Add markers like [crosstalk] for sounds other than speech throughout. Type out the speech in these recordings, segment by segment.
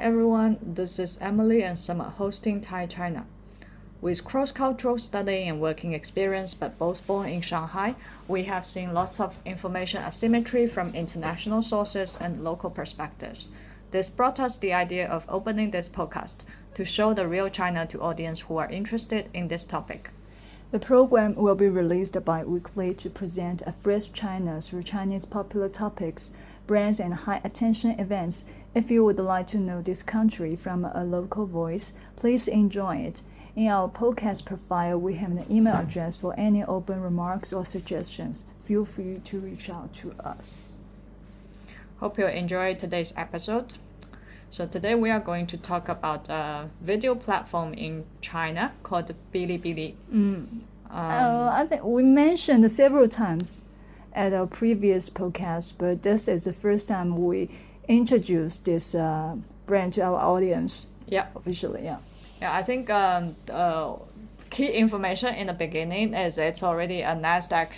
everyone, this is Emily and Summer hosting Thai China. With cross cultural study and working experience, but both born in Shanghai, we have seen lots of information asymmetry from international sources and local perspectives. This brought us the idea of opening this podcast to show the real China to audience who are interested in this topic. The program will be released bi-weekly to present a fresh China through Chinese popular topics, brands, and high attention events. If you would like to know this country from a local voice, please enjoy it. In our podcast profile, we have an email address for any open remarks or suggestions. Feel free to reach out to us. Hope you enjoy today's episode. So today we are going to talk about a video platform in China called Bilibili. Mm. uh, I think we mentioned several times at our previous podcast, but this is the first time we introduced this uh, brand to our audience. Yeah, officially. Yeah. Yeah, I think um, uh, key information in the beginning is it's already a Nasdaq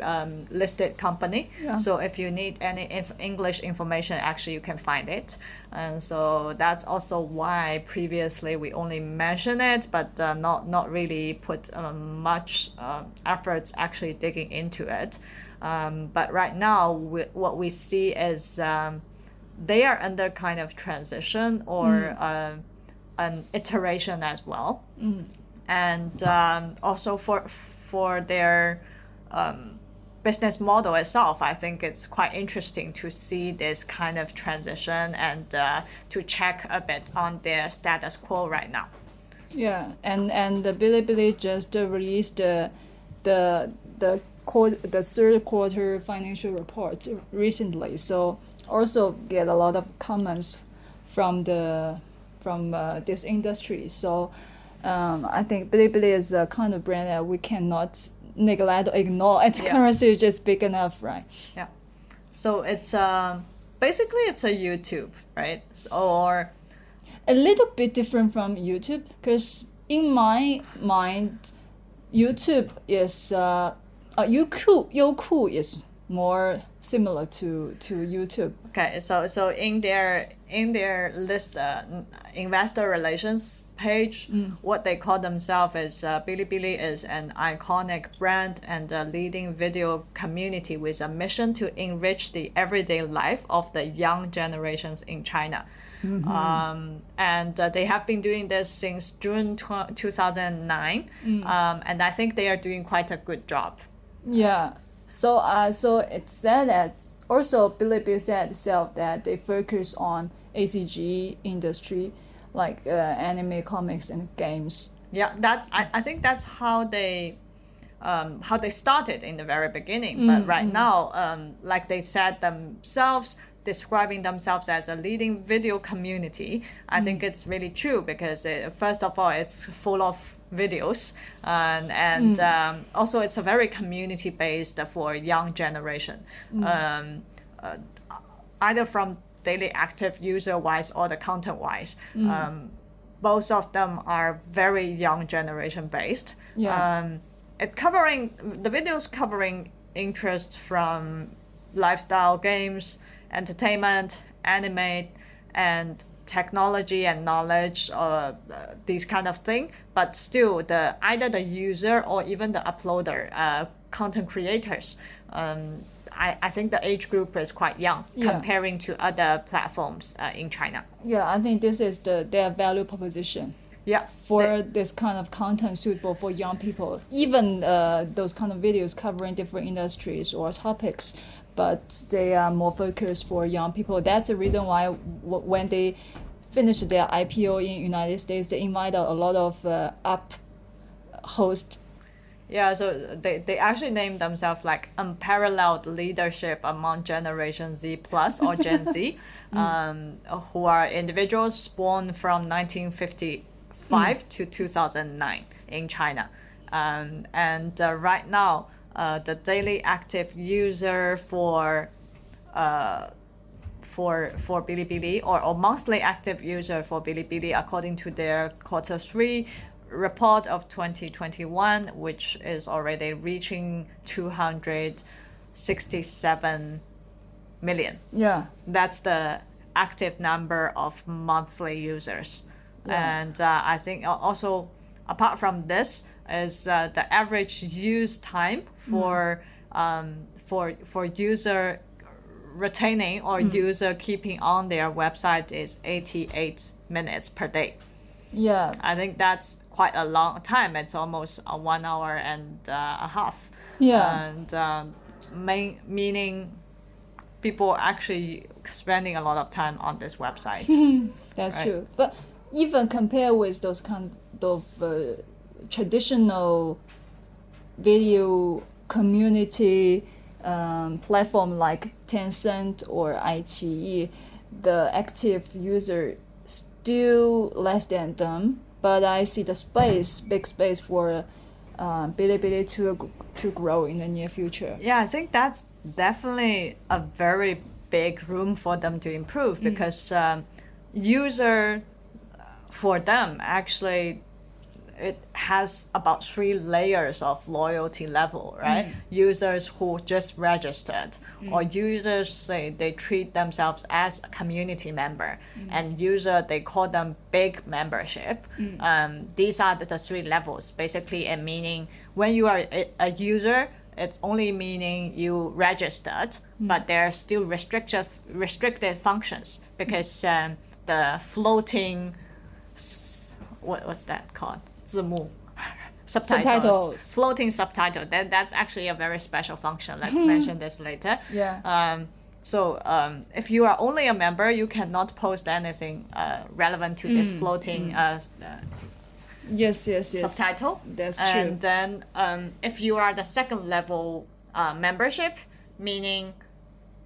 um, listed company. Yeah. So if you need any inf- English information, actually you can find it. And so that's also why previously we only mentioned it, but uh, not not really put um, much uh, efforts actually digging into it. Um, but right now, we, what we see is um, they are under kind of transition or mm. uh, an iteration as well. Mm. And um, also for for their um, business model itself, I think it's quite interesting to see this kind of transition and uh, to check a bit on their status quo right now. Yeah, and and the Bilibili just released the the the the third quarter financial report recently, so also get a lot of comments from the from uh, this industry. So um, I think Bilibili is a kind of brand that we cannot neglect or ignore and yeah. currency is just big enough right yeah so it's um basically it's a youtube right or a little bit different from youtube because in my mind youtube is uh, uh youku youku is more similar to to youtube okay so so in their in their list uh, investor relations page. Mm. What they call themselves is uh, Bilibili is an iconic brand and a leading video community with a mission to enrich the everyday life of the young generations in China. Mm-hmm. Um, and uh, they have been doing this since June tw- 2009. Mm. Um, and I think they are doing quite a good job. Yeah. So, uh, so it said that also Bilibili said itself that they focus on ACG industry like uh, anime, comics, and games. Yeah, that's I, I think that's how they um, how they started in the very beginning. Mm, but right mm. now, um, like they said themselves, describing themselves as a leading video community, I mm. think it's really true because it, first of all, it's full of videos and and mm. um, also it's a very community based for young generation. Mm. Um, uh, either from daily active user wise or the content wise. Mm. Um, both of them are very young generation based. Yeah. Um, it covering the videos covering interest from lifestyle games, entertainment, anime, and technology and knowledge or uh, these kind of thing. But still, the either the user or even the uploader, uh, content creators, um, I, I think the age group is quite young yeah. comparing to other platforms uh, in China. Yeah, I think this is the their value proposition. Yeah. For they, this kind of content suitable for young people, even uh, those kind of videos covering different industries or topics, but they are more focused for young people. That's the reason why w- when they finished their IPO in United States, they invited a lot of uh, up host yeah, so they, they actually named themselves like unparalleled leadership among Generation Z plus or Gen Z, mm. [laughs] um, who are individuals born from 1955 mm. to 2009 in China. Um, and uh, right now, uh, the daily active user for uh, for for Bilibili or, or monthly active user for Bilibili according to their quarter three report of 2021, which is already reaching 267 million. Yeah. That's the active number of monthly users. And uh, I think also apart from this is uh, the average use time for um, for for user retaining or user keeping on their website is 88 minutes per day. Yeah. I think that's quite a long time. It's almost a one hour and uh, a half. Yeah. And um, main, meaning people actually spending a lot of time on this website. [laughs] That's Right. true. But even compare with those kind of uh, traditional video community um, platform like Tencent or iQIYI, the active user still less than them. But I see the space, big space for uh, Bilibili to to grow in the near future. yeah, I think that's definitely a very big room for them to improve because um, user uh, for them actually it has about three layers of loyalty level, right? Mm. Users who just registered, mm. or users say they treat themselves as a community member, mm. and user they call them big membership. Um, these are the, the three levels, basically, and meaning when you are a, a user, it's only meaning you registered, but there are still restricted restricted functions because um, the floating what what's that called? 字幕 subtitles, Subtitles. floating subtitle. That that's actually a very special function. Let's mention this later. Yeah. Um, so um, if you are only a member, you cannot post anything uh, relevant to this floating uh, uh, Yes, yes, yes. subtitle. That's true. And then um, if you are the second level uh, membership, meaning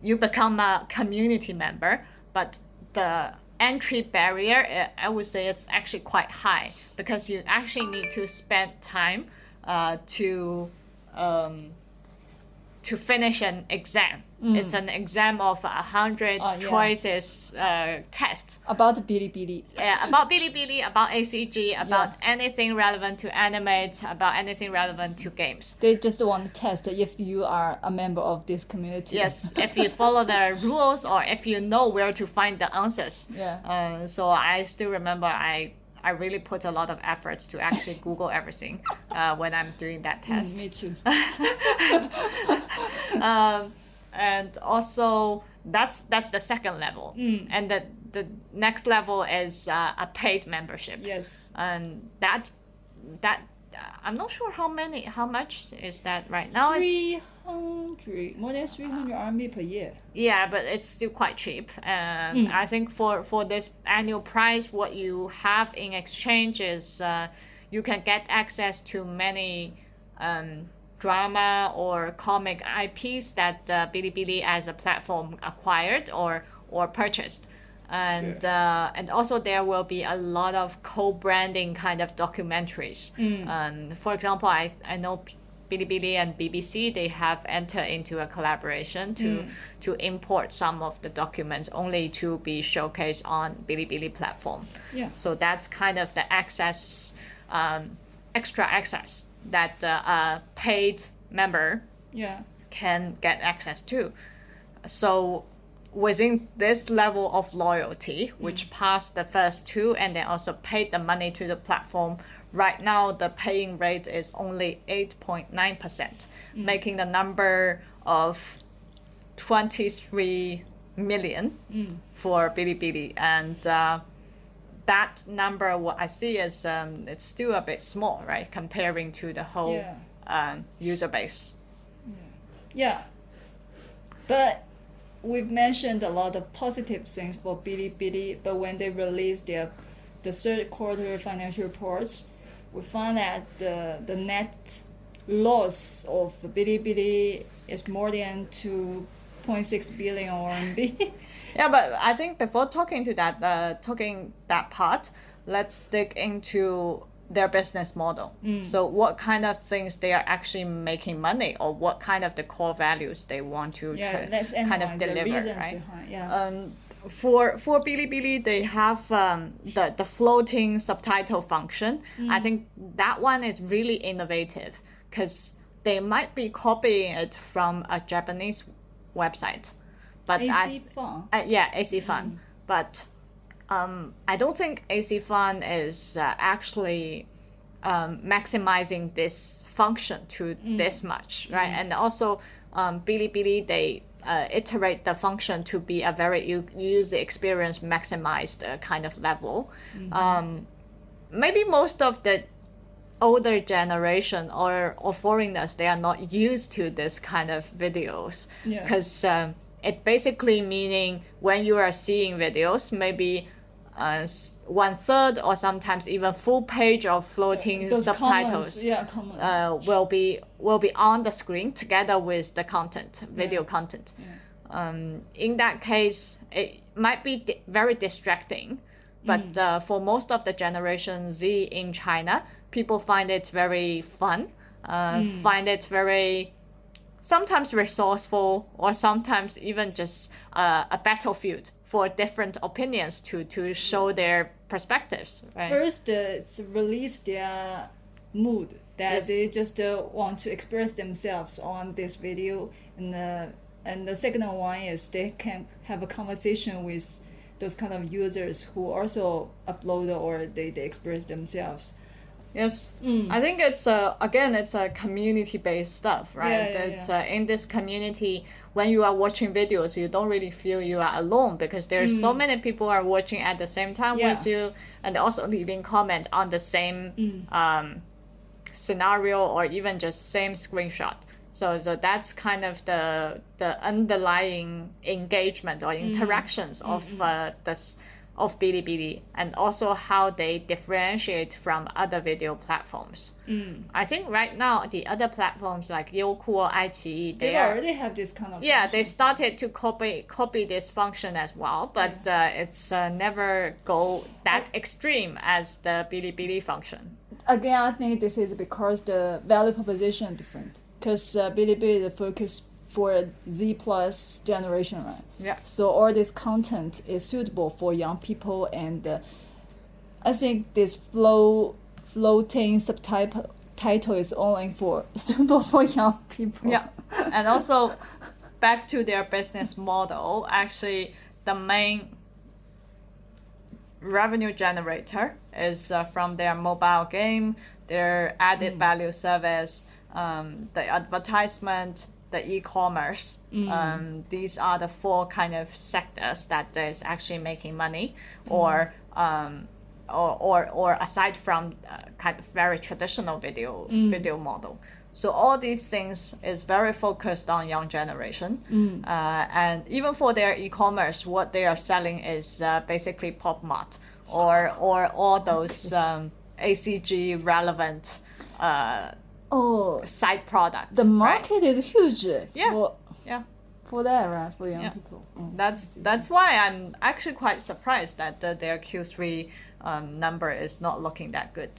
you become a community member, but the entry barrier, uh, I would say it's actually quite high because you actually need to spend time uh, to um, to finish an exam. It's an exam of a hundred Mm. Oh, yeah. choices uh, test About Bilibili. yeah, about Bilibili, about ACG, about anything relevant to animate, about anything relevant to games. They just want to test if you are a member of this community. Yes, if you follow the [laughs] rules or if you know where to find the answers. Yeah. Uh, so I still remember I I really put a lot of effort to actually Google everything uh, when I'm doing that test. Me too. [laughs] um, and also that's that's the second level, Mm. and the the next level is uh, a paid membership. Yes. and that that uh, I'm not sure how many how much is that right now. It's Three hundred more than three hundred RMB per year. yeah, but it's still quite cheap. And I think for for this annual price, what you have in exchange is uh, you can get access to many. Um, drama or comic IPs that uh, Bilibili as a platform acquired or or purchased. And Sure. uh, and also there will be a lot of co-branding kind of documentaries. Um, for example, I I know P- Bilibili and BBC they have entered into a collaboration to to import some of the documents only to be showcased on Bilibili platform. Yeah. So that's kind of the access, um, extra access that uh, a paid member Yeah. can get access to. So within this level of loyalty, which passed the first two and then also paid the money to the platform, right now the paying rate is only 8.9%, making the number of 23 million for Bilibili. And uh, that number, what I see is um, it's still a bit small, right, comparing to the whole Yeah. um, user base. Yeah. But we've mentioned a lot of positive things for Bilibili, but when they release their the third quarter financial reports, we found that the the net loss of Bilibili is more than two point six billion RMB. [laughs] Yeah, but I think before talking to that, uh, talking that part, let's dig into their business model. So, what kind of things they are actually making money, or what kind of the core values they want to yeah, tra- kind of deliver, right? behind. Yeah. um, for for Bilibili, they have um, the the floating subtitle function. I think that one is really innovative because they might be copying it from a Japanese website, but I Fun. uh, yeah, AcFun. but um, I don't think AcFun is uh, actually um, maximizing this function to this much, right? And also, um, Bilibili they uh, iterate the function to be a very u- user experience maximized uh, kind of level. Um, maybe most of the older generation or, or foreigners they are not used to this kind of videos Yeah. because um, it basically meaning when you are seeing videos maybe uh, one third or sometimes even full page of floating Those subtitles comments, yeah, comments. uh, will be will be on the screen together with the content, video content. Um, in that case, it might be di- very distracting, but Mm. uh, for most of the Generation Z in China, people find it very fun, uh, Mm. find it very sometimes resourceful or sometimes even just uh, a battlefield for different opinions to to show their perspectives. Right? First, uh, it's release their mood that Yes. they just uh, want to express themselves on this video, and uh, and the second one is they can have a conversation with those kind of users who also upload or they, they express themselves. Yes, Mm. I think it's uh, again it's a community based stuff, right? Yeah, yeah, it's yeah. Uh, in this community when you are watching videos, you don't really feel you are alone because there's so many people are watching at the same time Mm. With you and also leaving comment on the same Mm. um, scenario or even just same screenshot. So, so that's kind of the the underlying engagement or Mm. interactions of uh, this of Bilibili and also how they differentiate from other video platforms. Mm. I think right now the other platforms like Youku or iQIYI, They they are already have this kind of yeah they started to copy copy this function as well, but uh, it's uh, never go that extreme as the Bilibili function. again, I think this is because the value proposition is different. Because uh, Bilibili is focused for Z plus generation, right? Yeah. So all this content is suitable for young people, and uh, I think this flow floating subtitle title is only for [laughs] suitable for young people. Yeah, and also back to their business model. Actually, the main revenue generator is uh, from their mobile game, their added value service, um, the advertisement, the e-commerce. Um, these are the four kind of sectors that is actually making money, or um, or, or, or aside from uh, kind of very traditional video video model. So all these things is very focused on young generation, uh, and even for their e-commerce, what they are selling is uh, basically pop mart or or all those um, ACG relevant uh, Oh, side products. the right? market is huge. Yeah. For, Yeah. For that, right? For young Yeah. people. Mm. That's that's why I'm actually quite surprised that uh, their Q3 um, number is not looking that good.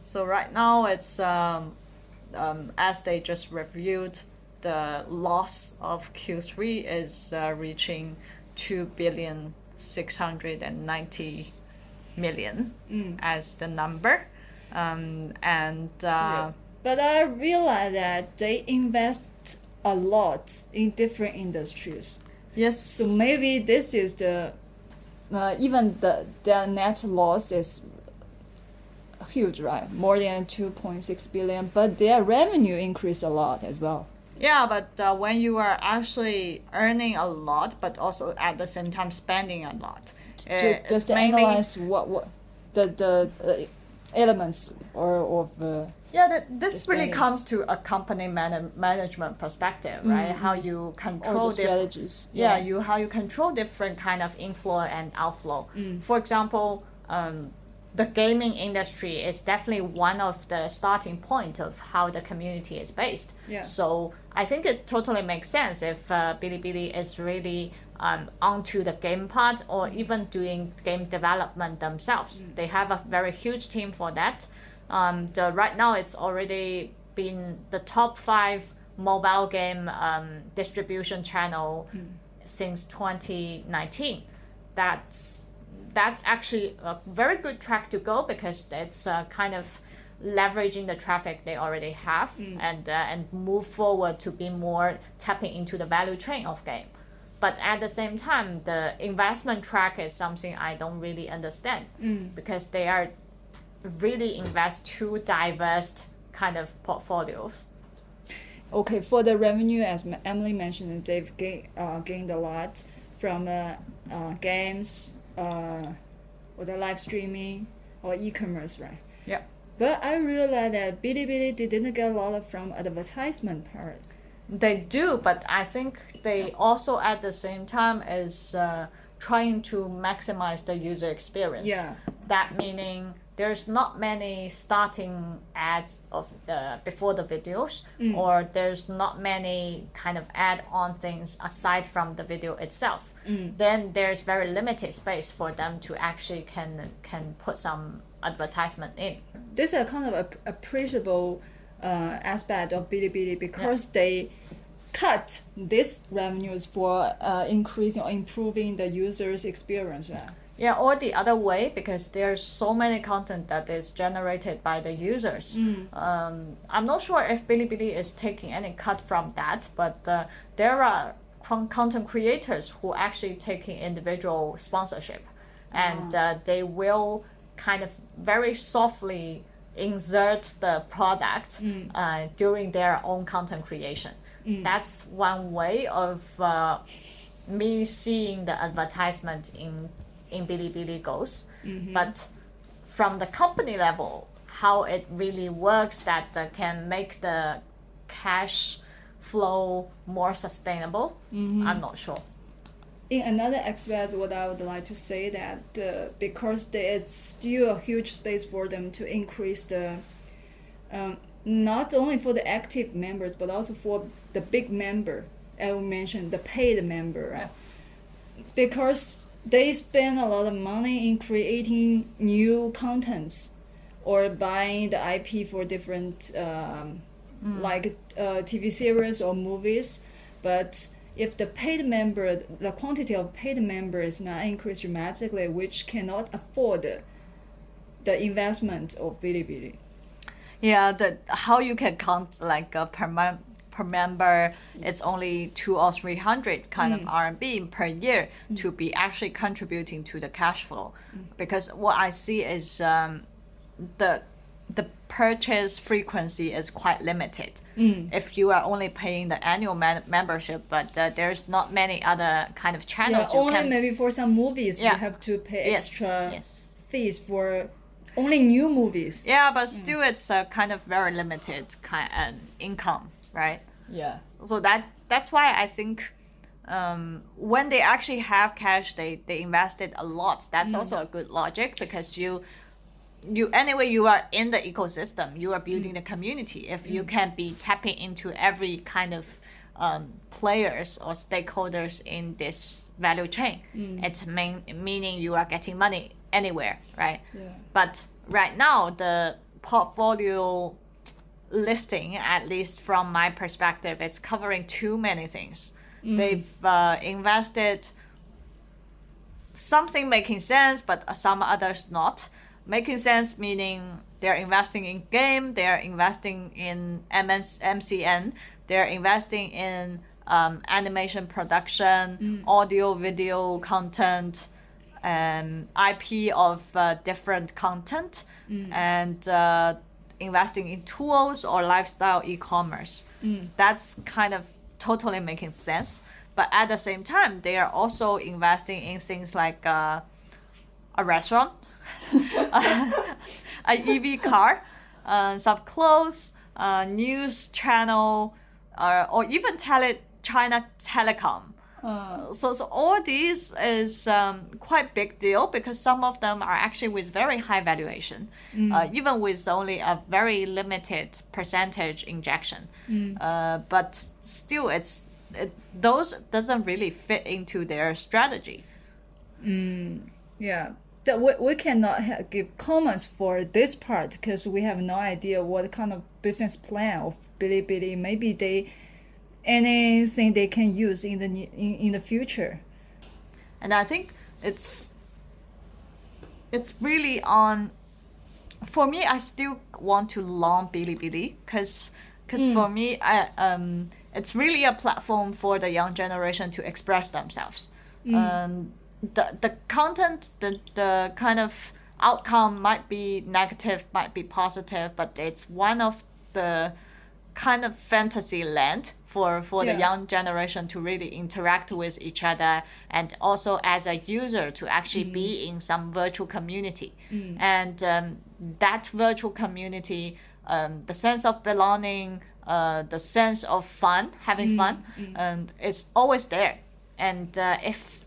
So right now it's um, um, as they just reviewed, the loss of Q3 is uh, reaching two billion six hundred and ninety million as the number, um, and uh, Yeah. But I realize that they invest a lot in different industries. yes, So maybe this is the uh, even the their net loss is huge, right? More than two point six billion, but their revenue increased a lot as well. Yeah, but uh, when you are actually earning a lot, but also at the same time spending a lot, uh, just mainly- analyze what what the the uh, elements or of uh, Yeah, that, this really comes to a company man- management perspective, right? How you control Mm-hmm. the strategies. yeah, you how you control different kind of inflow and outflow. Mm. For example, um, the gaming industry is definitely one of the starting point of how the community is based. Yeah. So I think it totally makes sense if uh, Bilibili is really um, onto the game part or even doing game development themselves. Mm. They have a very huge team for that. Um, the, right now, it's already been the top five mobile game um, distribution channel since 2019. That's that's actually a very good track to go because it's uh, kind of leveraging the traffic they already have and uh, and move forward to be more tapping into the value chain of game. But at the same time, the investment track is something I don't really understand because they are really invest two diverse kind of portfolios. Okay, for the revenue, as Emily mentioned, they've gain, uh, gained a lot from uh, uh, games, uh, or the live streaming, or e-commerce, right? Yeah. But I realized that Bilibili didn't get a lot from advertisement part. They do, but I think they also at the same time is uh, trying to maximize the user experience. Yeah. That meaning there's not many starting ads of uh, before the videos, or there's not many kind of add-on things aside from the video itself. Then there's very limited space for them to actually can can put some advertisement in. This is a kind of a, appreciable uh, aspect of Bilibili because they cut this revenues for uh, increasing or improving the user's experience, right? Yeah, or the other way because there's so many content that is generated by the users. Um, I'm not sure if Bilibili is taking any cut from that, but uh, there are content creators who actually taking individual sponsorship, and uh, they will kind of very softly insert the product uh, during their own content creation. That's one way of uh, me seeing the advertisement in in Bilibili goes, but from the company level, how it really works that uh, can make the cash flow more sustainable, I'm not sure. In another aspect, what I would like to say that uh, because there is still a huge space for them to increase the, um, not only for the active members but also for the big member. I will mention the paid member, right? Because they spend a lot of money in creating new contents, or buying the IP for different um, like uh, TV series or movies, but if the paid member, the quantity of paid members not increased dramatically, which cannot afford the investment of Bilibili. Yeah, the how you can count like uh, per month per member, it's only two or three hundred kind of RMB per year to be actually contributing to the cash flow, because what I see is um, the the purchase frequency is quite limited. If you are only paying the annual man- membership, but uh, there's not many other kind of Yeah, channels you only can. maybe for some movies Yeah. you have to pay Yes, extra yes. fees for only new movies. Yeah, but still, it's a kind of very limited kind of income, right? Yeah. so that that's why I think um, when they actually have cash, they they invested a lot. That's also a good logic because you you anyway you are in the ecosystem. You are building the community. If you can be tapping into every kind of um, players or stakeholders in this value chain, it's main, meaning you are getting money anywhere, right? Yeah. But right now, the portfolio listing, at least from my perspective, it's covering too many things. They've uh, invested something making sense, but some others not. Making sense meaning they're investing in game, they're investing in MS, MCN, they're investing in um, animation production, audio, video content, um, IP of uh, different content, and uh, investing in tools or lifestyle e-commerce. That's kind of totally making sense. But at the same time, they are also investing in things like uh, a restaurant, [laughs] a EV car, uh, some clothes, uh, news channel, uh, or even tele- China Telecom. Uh, So, so all these is um, quite big deal because some of them are actually with very high valuation, uh, even with only a very limited percentage injection. Uh, but still, it's it, those doesn't really fit into their strategy. yeah. That we, we cannot ha- give comments for this part because we have no idea what kind of business plan of Bilibili. Maybe they anything they can use in the in, in the future. and I think it's it's really on. For me, I still want to long Bilibili because because for me, I um it's really a platform for the young generation to express themselves. Um, the the content, the the kind of outcome might be negative, might be positive, but it's one of the kind of fantasy land for for Yeah. the young generation to really interact with each other and also as a user to actually be in some virtual community. And um, that virtual community um, the sense of belonging uh, the sense of fun having fun and it's always there. And uh, if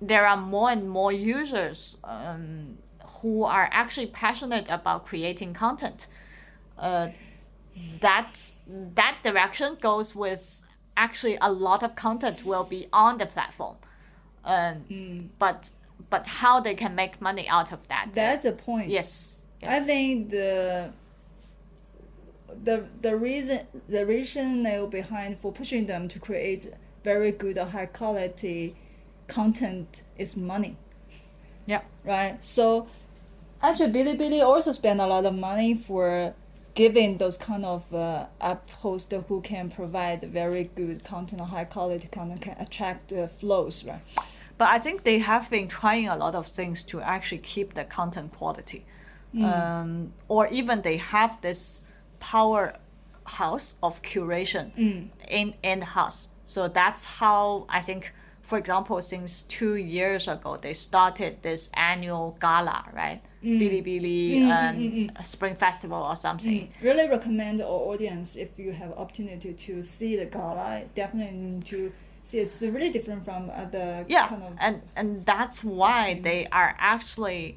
there are more and more users um, who are actually passionate about creating content uh, that that direction goes with actually a lot of content will be on the platform um, but but how they can make money out of that uh, That's the point. yes, yes. I think the the the reason the rationale behind for pushing them to create very good or high quality content is money, yeah right? So actually, Bilibili also spend a lot of money for giving those kind of uh, up hosts who can provide very good content or high quality content can attract uh, flows, right? but I think they have been trying a lot of things to actually keep the content quality. Um, or even they have this powerhouse of curation in in house. So that's how I think. For example, since two years ago, they started this annual gala, right? Mm. Bilibili um, Spring Festival or something. really recommend our audience if you have opportunity to see the gala definitely need to see it's really different from other yeah kind of and and that's why they are actually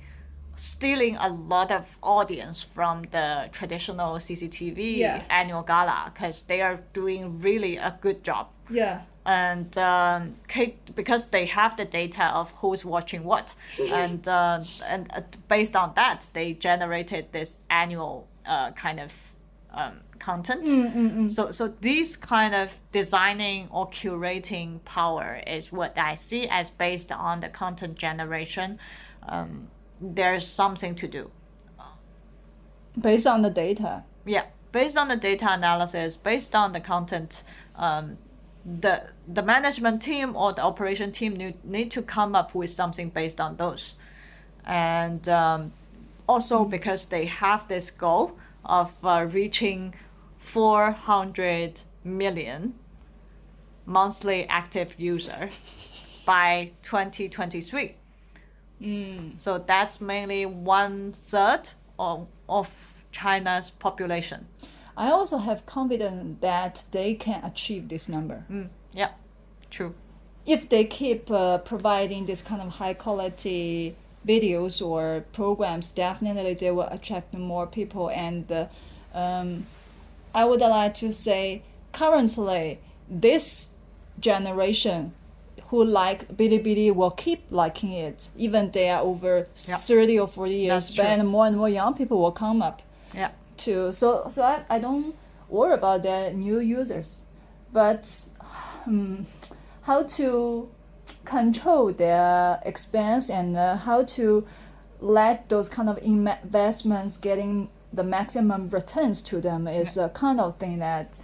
stealing a lot of audience from the traditional cctv Yeah. annual gala because they are doing really a good job. Yeah and um, because they have the data of who's watching what [laughs] and uh, and based on that they generated this annual uh, kind of um, content. So so these kind of designing or curating power is what i see as based on the content generation. Um, there's something to do. Based on the data? Yeah based on the data analysis based on the content um, the the management team or the operation team need, need to come up with something based on those. And um, also because they have this goal of uh, reaching 400 million monthly active user by 2023 so that's mainly one third of, of China's population. I also have confidence that they can achieve this number Yeah, true. if they keep uh, providing this kind of high quality videos or programs, definitely they will attract more people. And uh, um, I would like to say, currently, this generation who like Bilibili will keep liking it, even they are over Yeah. 30 or 40 years. And more and more young people will come up Yeah, too. So so I, I don't worry about the new users, but um, how to control their expense and uh, how to let those kind of investments getting the maximum returns to them is a kind of thing that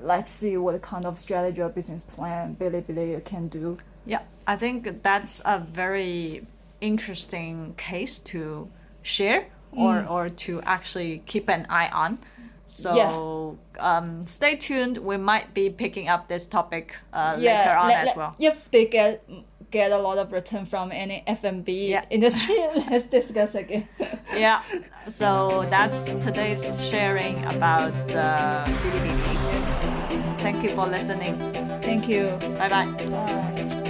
let's see what kind of strategy or business plan Bilibili can do. yeah. I think that's a very interesting case to share or, or to actually keep an eye on. So um, stay tuned. We might be picking up this topic uh, later on let- as well. If they get get a lot of return from any F&B Yeah. [laughs] industry, let's discuss again. Yeah. So that's today's sharing about uh. Thank you for listening. Thank you. Bye bye. Bye.「